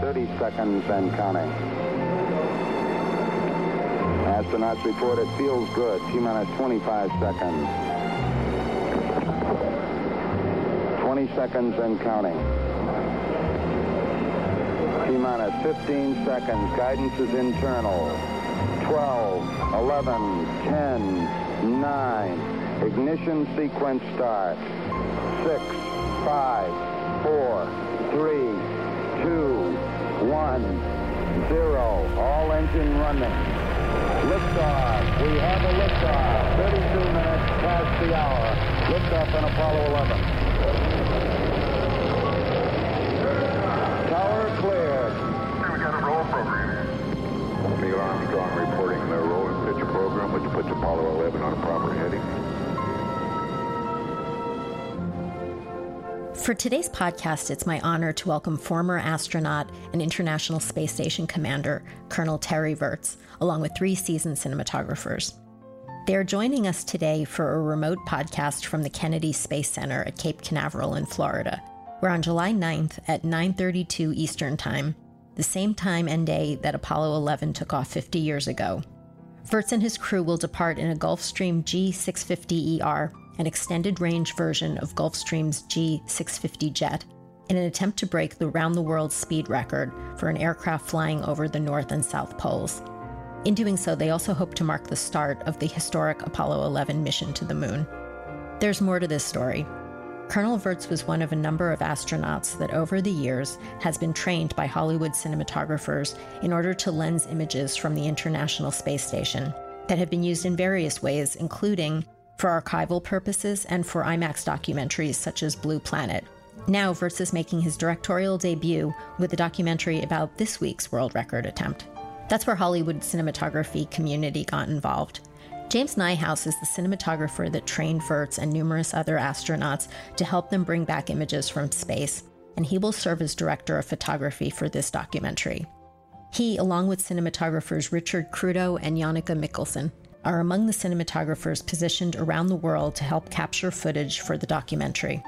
30 seconds and counting. Astronauts report it feels good. T minus 25 seconds. 20 seconds and counting. T minus 15 seconds. Guidance is internal. 12, 11, 10, 9. Ignition sequence starts. 6, 5, 4, 3, 2, 1, 0. All engine running. Liftoff. We have a liftoff. 32 minutes past the hour. Liftoff on Apollo 11. Tower clear. We got a roll program. Neil Armstrong reporting the roll and pitch program, which puts Apollo 11 on a proper heading. For today's podcast, it's my honor to welcome former astronaut and International Space Station commander, Colonel Terry Virts, along with three seasoned cinematographers. They are joining us today for a remote podcast from the Kennedy Space Center at Cape Canaveral in Florida, where on July 9th at 9:32 Eastern Time, the same time and day that Apollo 11 took off 50 years ago, Virts and his crew will depart in a Gulfstream G650ER an extended range version of Gulfstream's G650 jet, in an attempt to break the round the world speed record for an aircraft flying over the North and South Poles. In doing so, they also hope to mark the start of the historic Apollo 11 mission to the moon. There's more to this story. Colonel Virts was one of a number of astronauts that over the years has been trained by Hollywood cinematographers in order to lens images from the International Space Station that have been used in various ways, including for archival purposes and for IMAX documentaries such as Blue Planet. Now, Virts is making his directorial debut with a documentary about this week's world record attempt. That's where Hollywood cinematography community got involved. James Neihouse is the cinematographer that trained Virts and numerous other astronauts to help them bring back images from space, and he will serve as director of photography for this documentary. He, along with cinematographers Richard Crudo and Janneke Mikkelsen, are among the cinematographers positioned around the world to help capture footage for the documentary.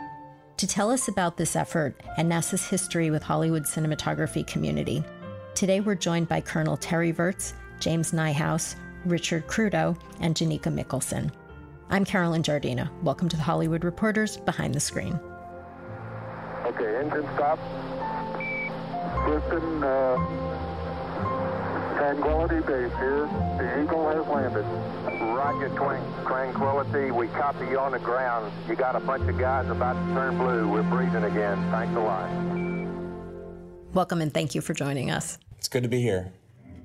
To tell us about this effort and NASA's history with Hollywood cinematography community, today we're joined by Colonel Terry Virts, James Neihouse, Richard Crudo, and Janneke Mikkelsen. I'm Carolyn Giardina. Welcome to the Hollywood Reporters Behind the Screen. Okay, engine stop. Houston, uh, Tranquility Base here. The Eagle has landed. Roger, twin- Tranquility. We copy you on the ground. You got a bunch of guys about to turn blue. We're breathing again. Thanks a lot. Welcome and thank you for joining us. It's good to be here.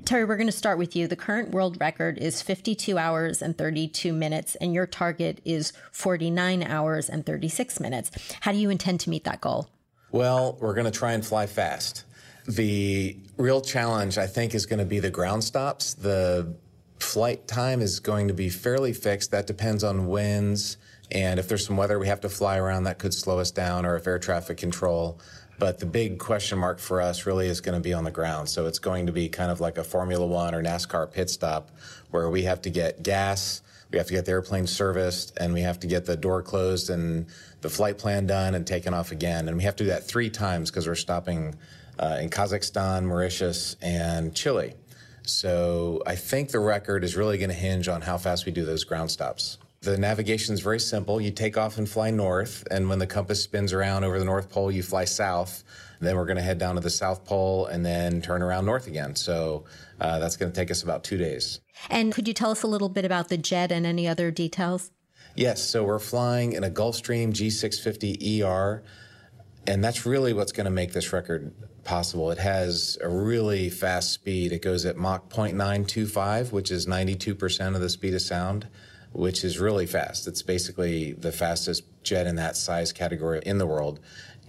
Terry, we're going to start with you. The current world record is 52 hours and 32 minutes, and your target is 49 hours and 36 minutes. How do you intend to meet that goal? Well, we're going to try and fly fast. The real challenge, I think, is going to be the ground stops. The flight time is going to be fairly fixed. That depends on winds. And if there's some weather we have to fly around, that could slow us down, or if air traffic control. But the big question mark for us really is going to be on the ground. So it's going to be kind of like a Formula One or NASCAR pit stop where we have to get gas, we have to get the airplane serviced, and we have to get the door closed and the flight plan done and taken off again. And we have to do that three times because we're stopping uh, in Kazakhstan, Mauritius, and Chile. So I think the record is really going to hinge on how fast we do those ground stops. The navigation is very simple. You take off and fly north, and when the compass spins around over the North Pole, you fly south. Then we're going to head down to the South Pole and then turn around north again. So uh, that's going to take us about two days. And could you tell us a little bit about the jet and any other details? Yes, so we're flying in a Gulfstream G650ER, and that's really what's going to make this record possible. It has a really fast speed. It goes at Mach 0.925, which is 92% of the speed of sound, which is really fast. It's basically the fastest jet in that size category in the world.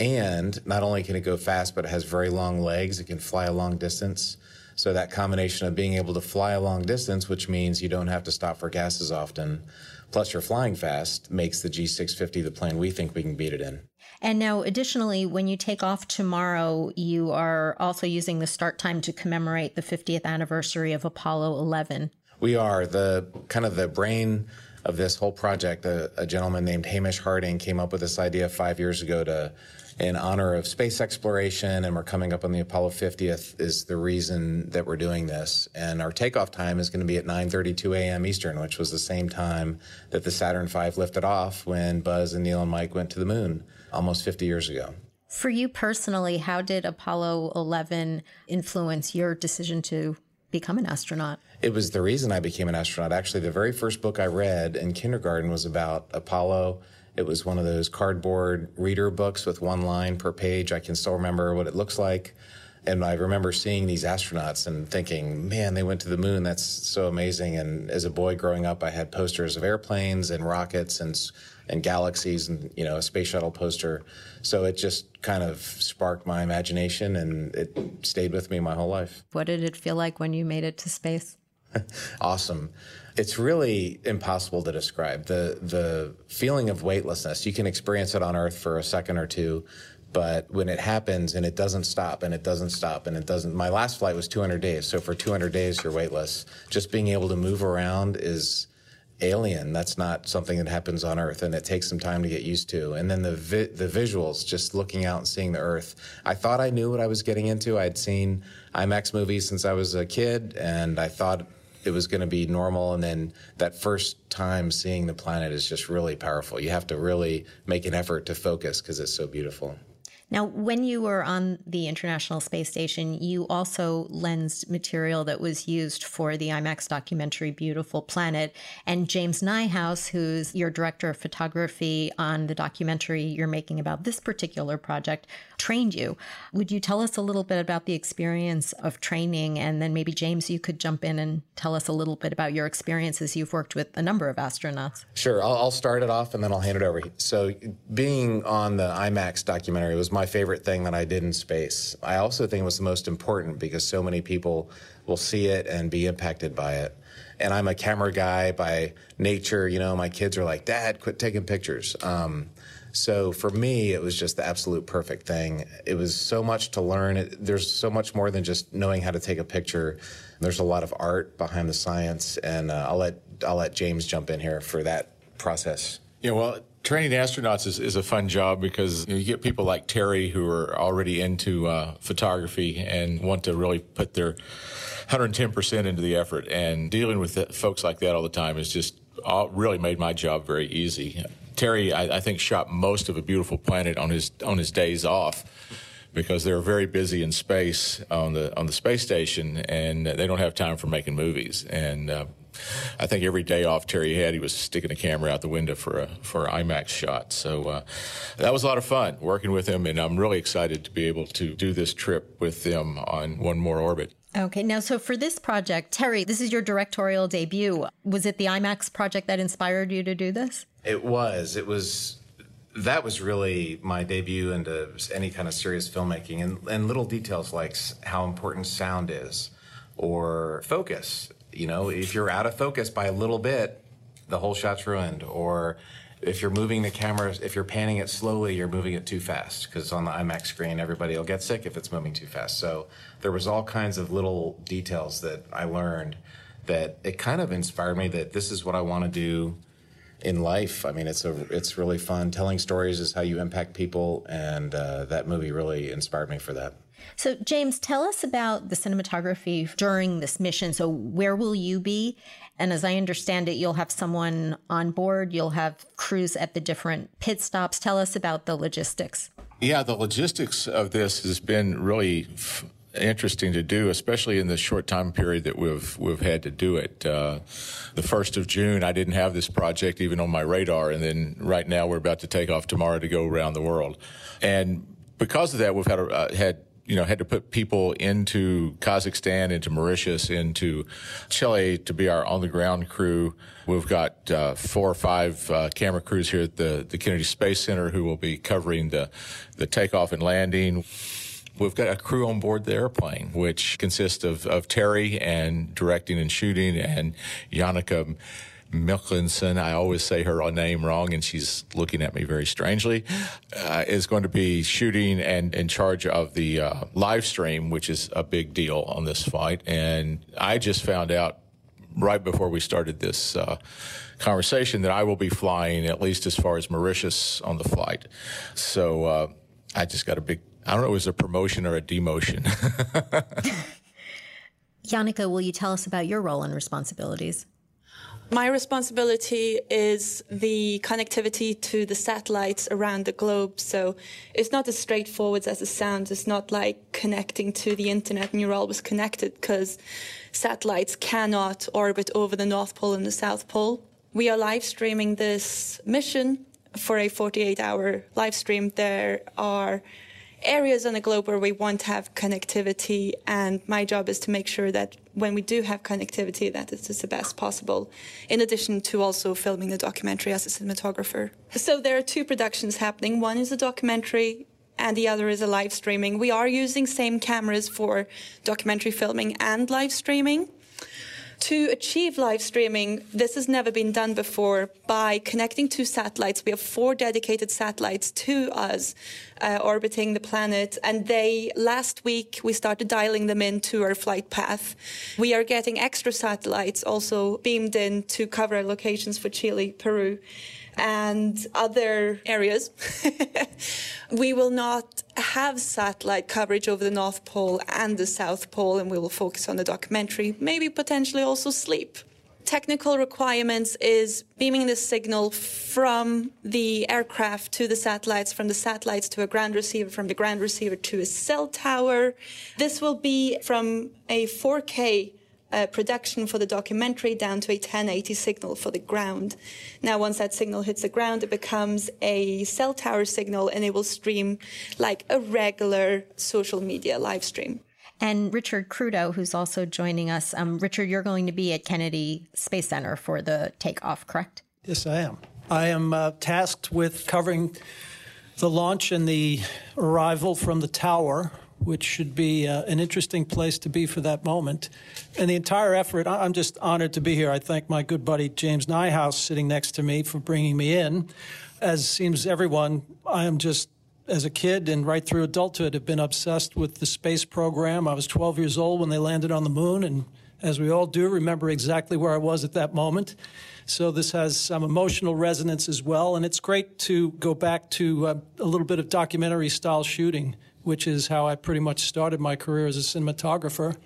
And not only can it go fast, but it has very long legs. It can fly a long distance. So that combination of being able to fly a long distance, which means you don't have to stop for gas as often, plus you're flying fast, makes the G650 the plane we think we can beat it in. And now, additionally, when you take off tomorrow, you are also using the start time to commemorate the 50th anniversary of Apollo 11. We are the kind of the brain of this whole project. A, a gentleman named Hamish Harding came up with this idea five years ago to in honor of space exploration, and we're coming up on the Apollo 50th is the reason that we're doing this. And our takeoff time is going to be at 9:32 a.m. Eastern, which was the same time that the Saturn V lifted off when Buzz and Neil and Mike went to the moon almost 50 years ago. For you personally, how did Apollo 11 influence your decision to become an astronaut? It was the reason I became an astronaut. Actually, the very first book I read in kindergarten was about Apollo. It was one of those cardboard reader books with one line per page. I can still remember what it looks like. And I remember seeing these astronauts and thinking, man, they went to the moon. That's so amazing. And as a boy growing up, I had posters of airplanes and rockets and and galaxies and you know a space shuttle poster. So it just kind of sparked my imagination and it stayed with me my whole life. What did it feel like when you made it to space? Awesome. It's really impossible to describe. The the feeling of weightlessness you can experience it on earth for a second or two but when it happens and it doesn't stop and it doesn't stop and it doesn't my last flight was 200 days so for 200 days you're weightless just being able to move around is alien. That's not something that happens on Earth, and it takes some time to get used to. And then the vi- the visuals, just looking out and seeing the Earth. I thought I knew what I was getting into. I'd seen IMAX movies since I was a kid, and I thought it was going to be normal. And then that first time seeing the planet is just really powerful. You have to really make an effort to focus because it's so beautiful. Now, when you were on the International Space Station, you also lensed material that was used for the IMAX documentary Beautiful Planet. And James Neihouse, who's your director of photography on the documentary you're making about this particular project, trained you. Would you tell us a little bit about the experience of training? And then maybe, James, you could jump in and tell us a little bit about your experiences. You've worked with a number of astronauts. Sure. I'll, I'll start it off and then I'll hand it over. So, being on the IMAX documentary was my favorite thing that I did in space. I also think it was the most important because so many people will see it and be impacted by it. And I'm a camera guy by nature. You know, my kids are like, Dad, quit taking pictures. Um, so for me, it was just the absolute perfect thing. It was so much to learn. It, there's so much more than just knowing how to take a picture. There's a lot of art behind the science, and uh, I'll let I'll let James jump in here for that process. Yeah, well, training astronauts is, is a fun job because you, know, you, get people like Terry who are already into uh, photography and want to really put their 110% into the effort. And dealing with folks like that all the time has just all, really made my job very easy. Terry, I, I, think, shot most of a beautiful planet on his on his days off because they're very busy in space on the on the space station, and they don't have time for making movies. And uh, I think every day off Terry had, he was sticking a camera out the window for a for an IMAX shot. So uh, that was a lot of fun working with him, and I'm really excited to be able to do this trip with them on one more orbit. Okay, now so for this project, Terry, this is your directorial debut. Was it the IMAX project that inspired you to do this? It was. It was that was really my debut into any kind of serious filmmaking and, and little details like how important sound is or focus you know, if you're out of focus by a little bit, the whole shot's ruined. Or if you're moving the camera, if you're panning it slowly, you're moving it too fast because on the IMAX screen, everybody will get sick if it's moving too fast. So there was all kinds of little details that I learned that it kind of inspired me that this is what I want to do in life. I mean, it's a it's really fun. Telling stories is how you impact people, and uh, that movie really inspired me for that. So, James, tell us about the cinematography during this mission. So, where will you be? And as I understand it, you'll have someone on board, you'll have crews at the different pit stops. Tell us about the logistics. Yeah, the logistics of this has been really f- interesting to do, especially in the short time period that we've we've had to do it. Uh, the first of June, I didn't have this project even on my radar, and then right now we're about to take off tomorrow to go around the world, and because of that, we've had uh, had you know, had to put people into Kazakhstan, into Mauritius, into Chile to be our on the ground crew. We've got uh, four or five uh, camera crews here at the, the Kennedy Space Center who will be covering the, the takeoff and landing. We've got a crew on board the airplane, which consists of, of Terry and directing and shooting and Janneke Mikkelsen, I always say her name wrong, and she's looking at me very strangely, uh, is going to be shooting and in charge of the uh, live stream, which is a big deal on this fight. And I just found out right before we started this uh, conversation that I will be flying at least as far as Mauritius on the flight. So uh, I just got a big, I don't know, it was a promotion or a demotion. Janneke, will you tell us about your role and responsibilities? My responsibility is the connectivity to the satellites around the globe. So it's not as straightforward as it sounds. It's not like connecting to the internet and you're always connected because satellites cannot orbit over the North Pole and the South Pole. We are live streaming this mission for a 48 hour live stream. There are areas on the globe where we want to have connectivity, and my job is to make sure that when we do have connectivity, that it is the best possible. In addition to also filming the documentary as a cinematographer. So there are two productions happening. One is a documentary. And the other is a live streaming. We are using same cameras for documentary filming and live streaming to achieve live streaming, this has never been done before by connecting two satellites. We have four dedicated satellites to us uh, orbiting the planet. And they, last week, we started dialing them into our flight path. We are getting extra satellites also beamed in to cover locations for Chile, Peru and other areas. we will not have satellite coverage over the North Pole and the South Pole, and we will focus on the documentary, maybe potentially also sleep. Technical requirements is beaming the signal from the aircraft to the satellites, from the satellites to a ground receiver, from the ground receiver to a cell tower. This will be from a 4K uh, production for the documentary down to a 1080 signal for the ground. Now, once that signal hits the ground, it becomes a cell tower signal and it will stream like a regular social media live stream. And Richard Crudo, who's also joining us. Um, Richard, you're going to be at Kennedy Space Center for the takeoff, correct? Yes, I am. I am uh, tasked with covering the launch and the arrival from the tower which should be uh, an interesting place to be for that moment. And the entire effort, I'm just honored to be here. I thank my good buddy James Neihouse sitting next to me for bringing me in. As seems everyone, I am just as a kid and right through adulthood have been obsessed with the space program. I was 12 years old when they landed on the moon, and as we all do, remember exactly where I was at that moment. So this has some emotional resonance as well, and it's great to go back to uh, a little bit of documentary style shooting which is how I pretty much started my career as a cinematographer.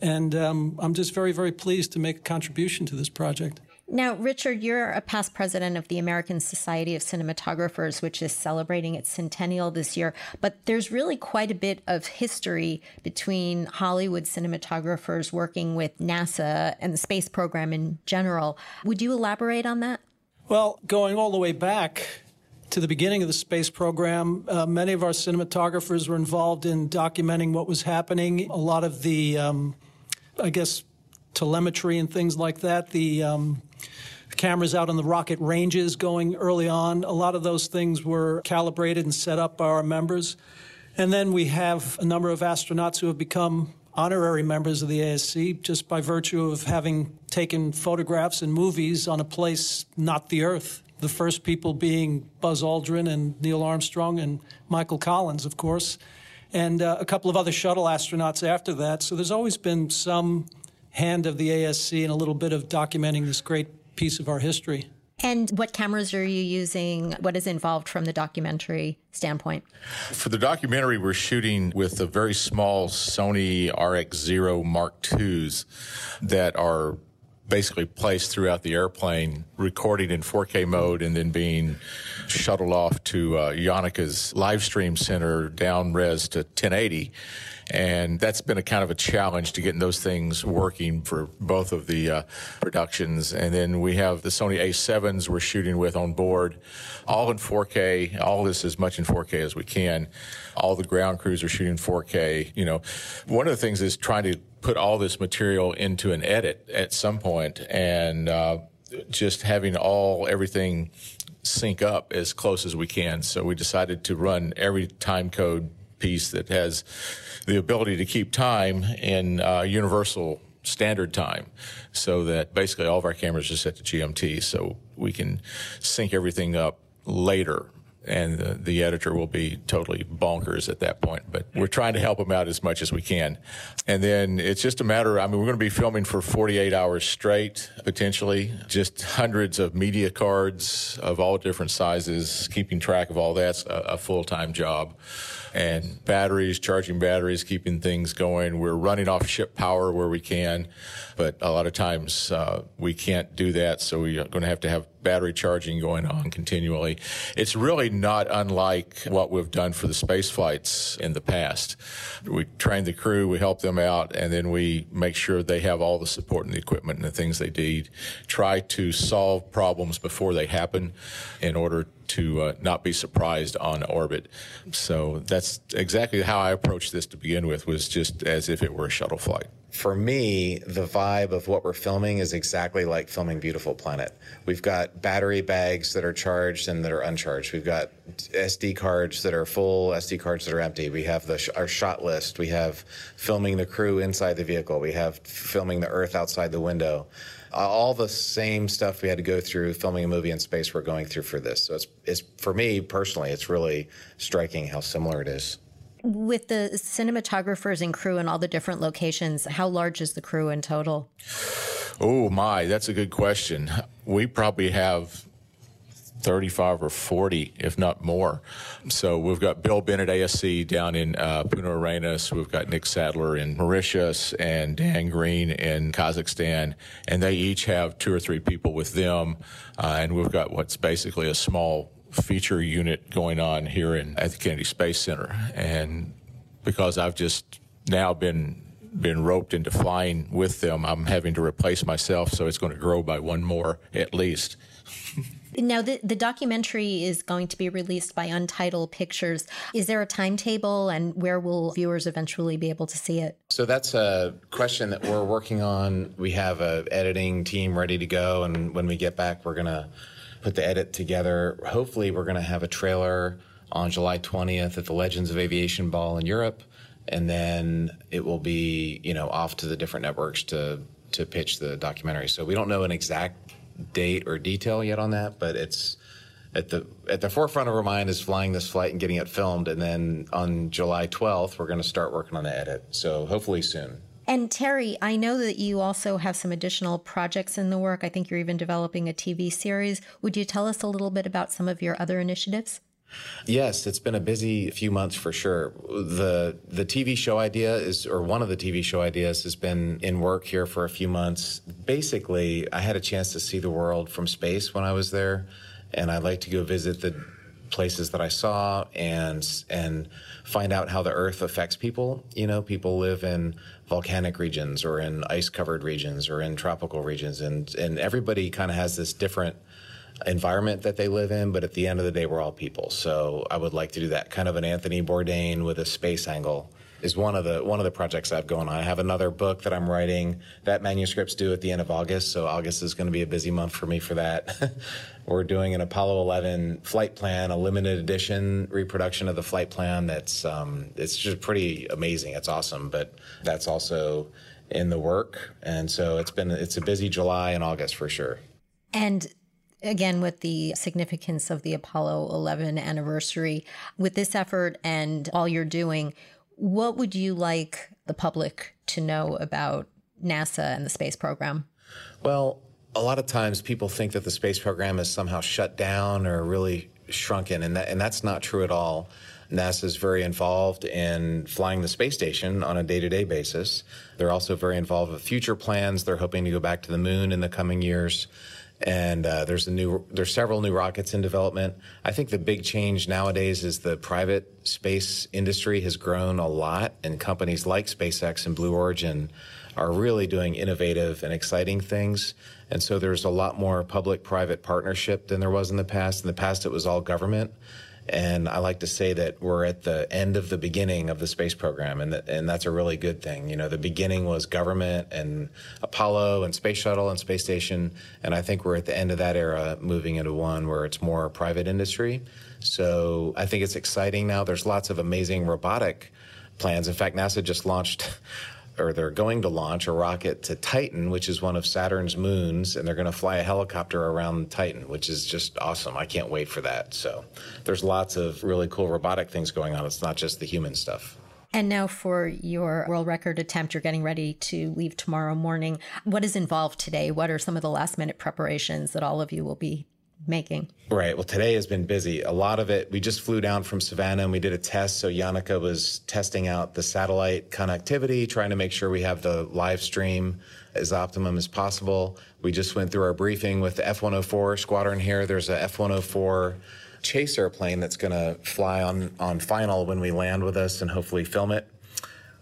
And um, I'm just very, very pleased to make a contribution to this project. Now, Richard, you're a past president of the American Society of Cinematographers, which is celebrating its centennial this year. But there's really quite a bit of history between Hollywood cinematographers working with NASA and the space program in general. Would you elaborate on that? Well, going all the way back, to the beginning of the space program. Uh, many of our cinematographers were involved in documenting what was happening. A lot of the, um, I guess, telemetry and things like that, the um, cameras out on the rocket ranges going early on, a lot of those things were calibrated and set up by our members. And then we have a number of astronauts who have become honorary members of the ASC just by virtue of having taken photographs and movies on a place not the Earth the first people being Buzz Aldrin and Neil Armstrong and Michael Collins, of course, and uh, a couple of other shuttle astronauts after that. So there's always been some hand of the ASC and a little bit of documenting this great piece of our history. And what cameras are you using? What is involved from the documentary standpoint? For the documentary, we're shooting with a very small Sony RX0 Mark IIs that are basically placed throughout the airplane, recording in 4K mode and then being shuttled off to uh, live stream center down res to 1080. And that's been a kind of a challenge to getting those things working for both of the uh, productions. And then we have the Sony A7s we're shooting with on board, all in 4K. All this as much in 4K as we can. All the ground crews are shooting 4K. You know, one of the things is trying to put all this material into an edit at some point and uh, just having all everything sync up as close as we can. So we decided to run every time code piece that has the ability to keep time in uh, universal standard time so that basically all of our cameras are set to GMT so we can sync everything up later and the, the, editor will be totally bonkers at that point. But we're trying to help them out as much as we can. And then it's just a matter, I mean, we're going to be filming for 48 hours straight, potentially, just hundreds of media cards of all different sizes, keeping track of all that's a, a full time job and batteries, charging batteries, keeping things going. We're running off ship power where we can, but a lot of times uh, we can't do that, so we're going to have to have battery charging going on continually. It's really not unlike what we've done for the space flights in the past. We train the crew, we help them out, and then we make sure they have all the support and the equipment and the things they need. Try to solve problems before they happen in order to uh, not be surprised on orbit. So that's exactly how I approached this to begin with, was just as if it were a shuttle flight. For me, the vibe of what we're filming is exactly like filming Beautiful Planet. We've got battery bags that are charged and that are uncharged. We've got SD cards that are full, SD cards that are empty. We have the, our shot list. We have filming the crew inside the vehicle. We have filming the Earth outside the window Uh, all the same stuff we had to go through filming a movie in space we're going through for this. So it's, it's for me personally, it's really striking how similar it is. With the cinematographers and crew in all the different locations, how large is the crew in total? Oh my, that's a good question. We probably have 35 or 40, if not more. So we've got Bill Bennett ASC down in uh, Arenas. We've got Nick Sadler in Mauritius and Dan Green in Kazakhstan. And they each have two or three people with them. Uh, and we've got what's basically a small feature unit going on here in, at the Kennedy Space Center. And because I've just now been been roped into flying with them, I'm having to replace myself, so it's going to grow by one more at least. Now, the, the documentary is going to be released by Untitled Pictures. Is there a timetable and where will viewers eventually be able to see it? So that's a question that we're working on. We have a editing team ready to go, and when we get back, we're going to put the edit together. Hopefully, we're going to have a trailer on July 20th at the Legends of Aviation Ball in Europe, and then it will be, you know, off to the different networks to to pitch the documentary. So we don't know an exact date or detail yet on that, but it's at the at the forefront of our mind is flying this flight and getting it filmed, and then on July 12th we're going to start working on the edit. So hopefully soon. And Terry, I know that you also have some additional projects in the work. I think you're even developing a TV series. Would you tell us a little bit about some of your other initiatives? Yes, it's been a busy few months for sure. The the TV show idea is or one of the TV show ideas has been in work here for a few months. Basically, I had a chance to see the world from space when I was there, and I like to go visit the places that I saw and and find out how the earth affects people. You know, people live in volcanic regions or in ice covered regions or in tropical regions and and everybody kind of has this different environment that they live in, but at the end of the day, we're all people. So I would like to do that kind of an Anthony Bourdain with a space angle is one of the one of the projects I have going on. I have another book that I'm writing. That manuscript's due at the end of August, so August is going to be a busy month for me for that. We're doing an Apollo 11 flight plan, a limited edition reproduction of the flight plan. That's um, it's just pretty amazing. It's awesome, but that's also in the work, and so it's been it's a busy July and August for sure. And again with the significance of the Apollo 11 anniversary. With this effort and all you're doing, what would you like the public to know about NASA and the space program? Well, a lot of times people think that the space program is somehow shut down or really shrunken, and, that, and that's not true at all. NASA is very involved in flying the space station on a day to day basis. They're also very involved with future plans. They're hoping to go back to the moon in the coming years and uh, there's a new there's several new rockets in development. I think the big change nowadays is the private space industry has grown a lot, and companies like SpaceX and Blue Origin are really doing innovative and exciting things. And so there's a lot more public-private partnership than there was in the past. In the past, it was all government. And I like to say that we're at the end of the beginning of the space program, and, and that's a really good thing. You know, the beginning was government and Apollo and Space Shuttle and Space Station, and I think we're at the end of that era, moving into one where it's more private industry. So I think it's exciting now. There's lots of amazing robotic plans. In fact, NASA just launched or they're going to launch a rocket to Titan, which is one of Saturn's moons, and they're going to fly a helicopter around Titan, which is just awesome. I can't wait for that. So there's lots of really cool robotic things going on. It's not just the human stuff. And now for your world record attempt, you're getting ready to leave tomorrow morning. What is involved today? What are some of the last minute preparations that all of you will be making? Right. Well, today has been busy. A lot of it, we just flew down from Savannah and we did a test. So Janneke was testing out the satellite connectivity, trying to make sure we have the live stream as optimum as possible. We just went through our briefing with the F 104 squadron here. There's a F 104 chase airplane that's going to fly on, on final when we land with us and hopefully film it.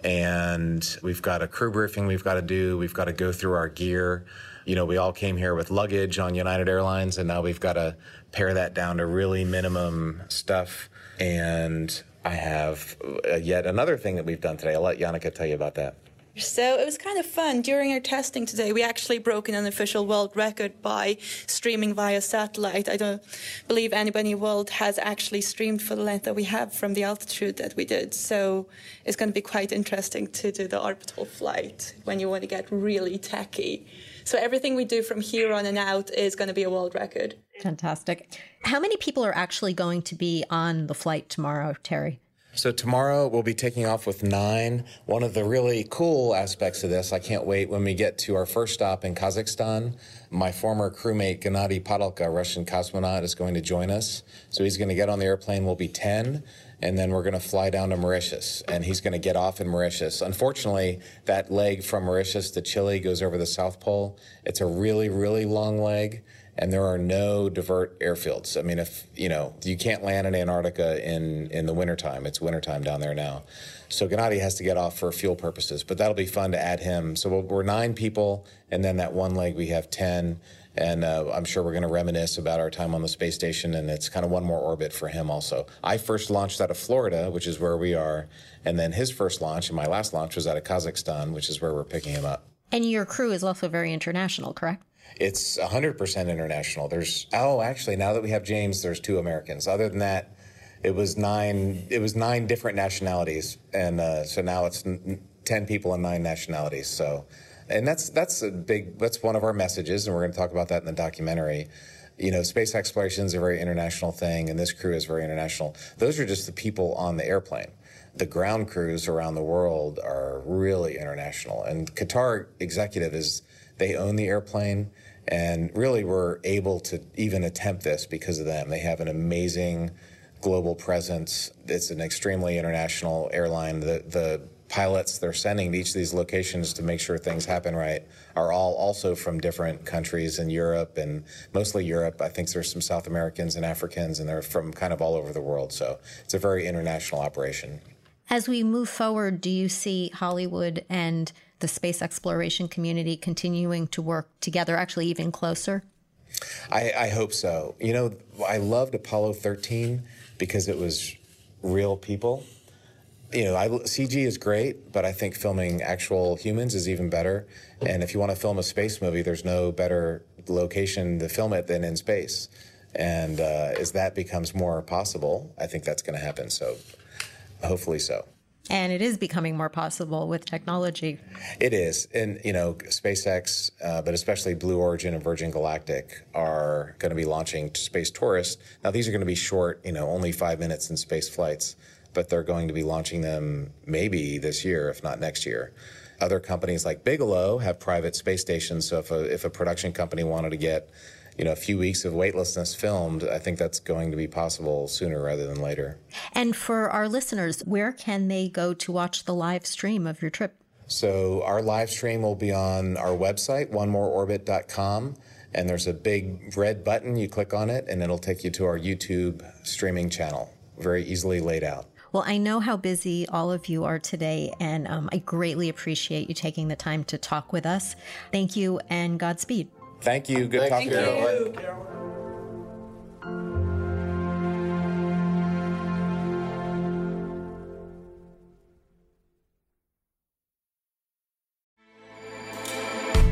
And we've got a crew briefing we've got to do. We've got to go through our gear. You know, we all came here with luggage on United Airlines, and now we've got to pare that down to really minimum stuff. And I have uh, yet another thing that we've done today. I'll let Janneke tell you about that. So it was kind of fun. During our testing today, we actually broke an unofficial world record by streaming via satellite. I don't believe anybody in the world has actually streamed for the length that we have from the altitude that we did. So it's going to be quite interesting to do the orbital flight when you want to get really tacky. So everything we do from here on and out is going to be a world record. Fantastic. How many people are actually going to be on the flight tomorrow, Terry? So tomorrow we'll be taking off with nine. One of the really cool aspects of this, I can't wait when we get to our first stop in Kazakhstan. My former crewmate Gennady Padalka, Russian cosmonaut, is going to join us. So he's going to get on the airplane. We'll be 10 and then we're going to fly down to Mauritius, and he's going to get off in Mauritius. Unfortunately, that leg from Mauritius to Chile goes over the South Pole. It's a really, really long leg, and there are no divert airfields. I mean, if you know, you can't land in Antarctica in in the wintertime. It's wintertime down there now. So Gennady has to get off for fuel purposes, but that'll be fun to add him. So we're nine people, and then that one leg we have ten, and uh, I'm sure we're going to reminisce about our time on the space station, and it's kind of one more orbit for him also. I first launched out of Florida, which is where we are, and then his first launch and my last launch was out of Kazakhstan, which is where we're picking him up. And your crew is also very international, correct? It's 100% international. There's oh, actually, now that we have James, there's two Americans. Other than that, it was nine. It was nine different nationalities, and uh, so now it's n- ten people and nine nationalities. So, and that's that's a big. That's one of our messages, and we're going to talk about that in the documentary. You know, space exploration is a very international thing, and this crew is very international. Those are just the people on the airplane. The ground crews around the world are really international, and Qatar executive is they own the airplane and really we're able to even attempt this because of them. They have an amazing global presence. It's an extremely international airline. The the pilots they're sending to each of these locations to make sure things happen right are all also from different countries in Europe and mostly Europe. I think there's some South Americans and Africans and they're from kind of all over the world. So it's a very international operation. As we move forward, do you see Hollywood and the space exploration community continuing to work together, actually even closer? I, I hope so. You know, I loved Apollo 13 because it was real people. You know, I, CG is great, but I think filming actual humans is even better. And if you want to film a space movie, there's no better location to film it than in space. And uh, as that becomes more possible, I think that's going to happen. So, hopefully, so. And it is becoming more possible with technology. It is. And, you know, SpaceX, uh, but especially Blue Origin and Virgin Galactic are going to be launching Space Tourist. Now, these are going to be short, you know, only five minutes in space flights, but they're going to be launching them maybe this year, if not next year. Other companies like Bigelow have private space stations. So if a, if a production company wanted to get you know, a few weeks of weightlessness filmed, I think that's going to be possible sooner rather than later. And for our listeners, where can they go to watch the live stream of your trip? So our live stream will be on our website, onemoreorbit.com. And there's a big red button. You click on it, and it'll take you to our YouTube streaming channel. Very easily laid out. Well, I know how busy all of you are today, and um, I greatly appreciate you taking the time to talk with us. Thank you, and Godspeed. Thank you. Good Thank talking you. to you.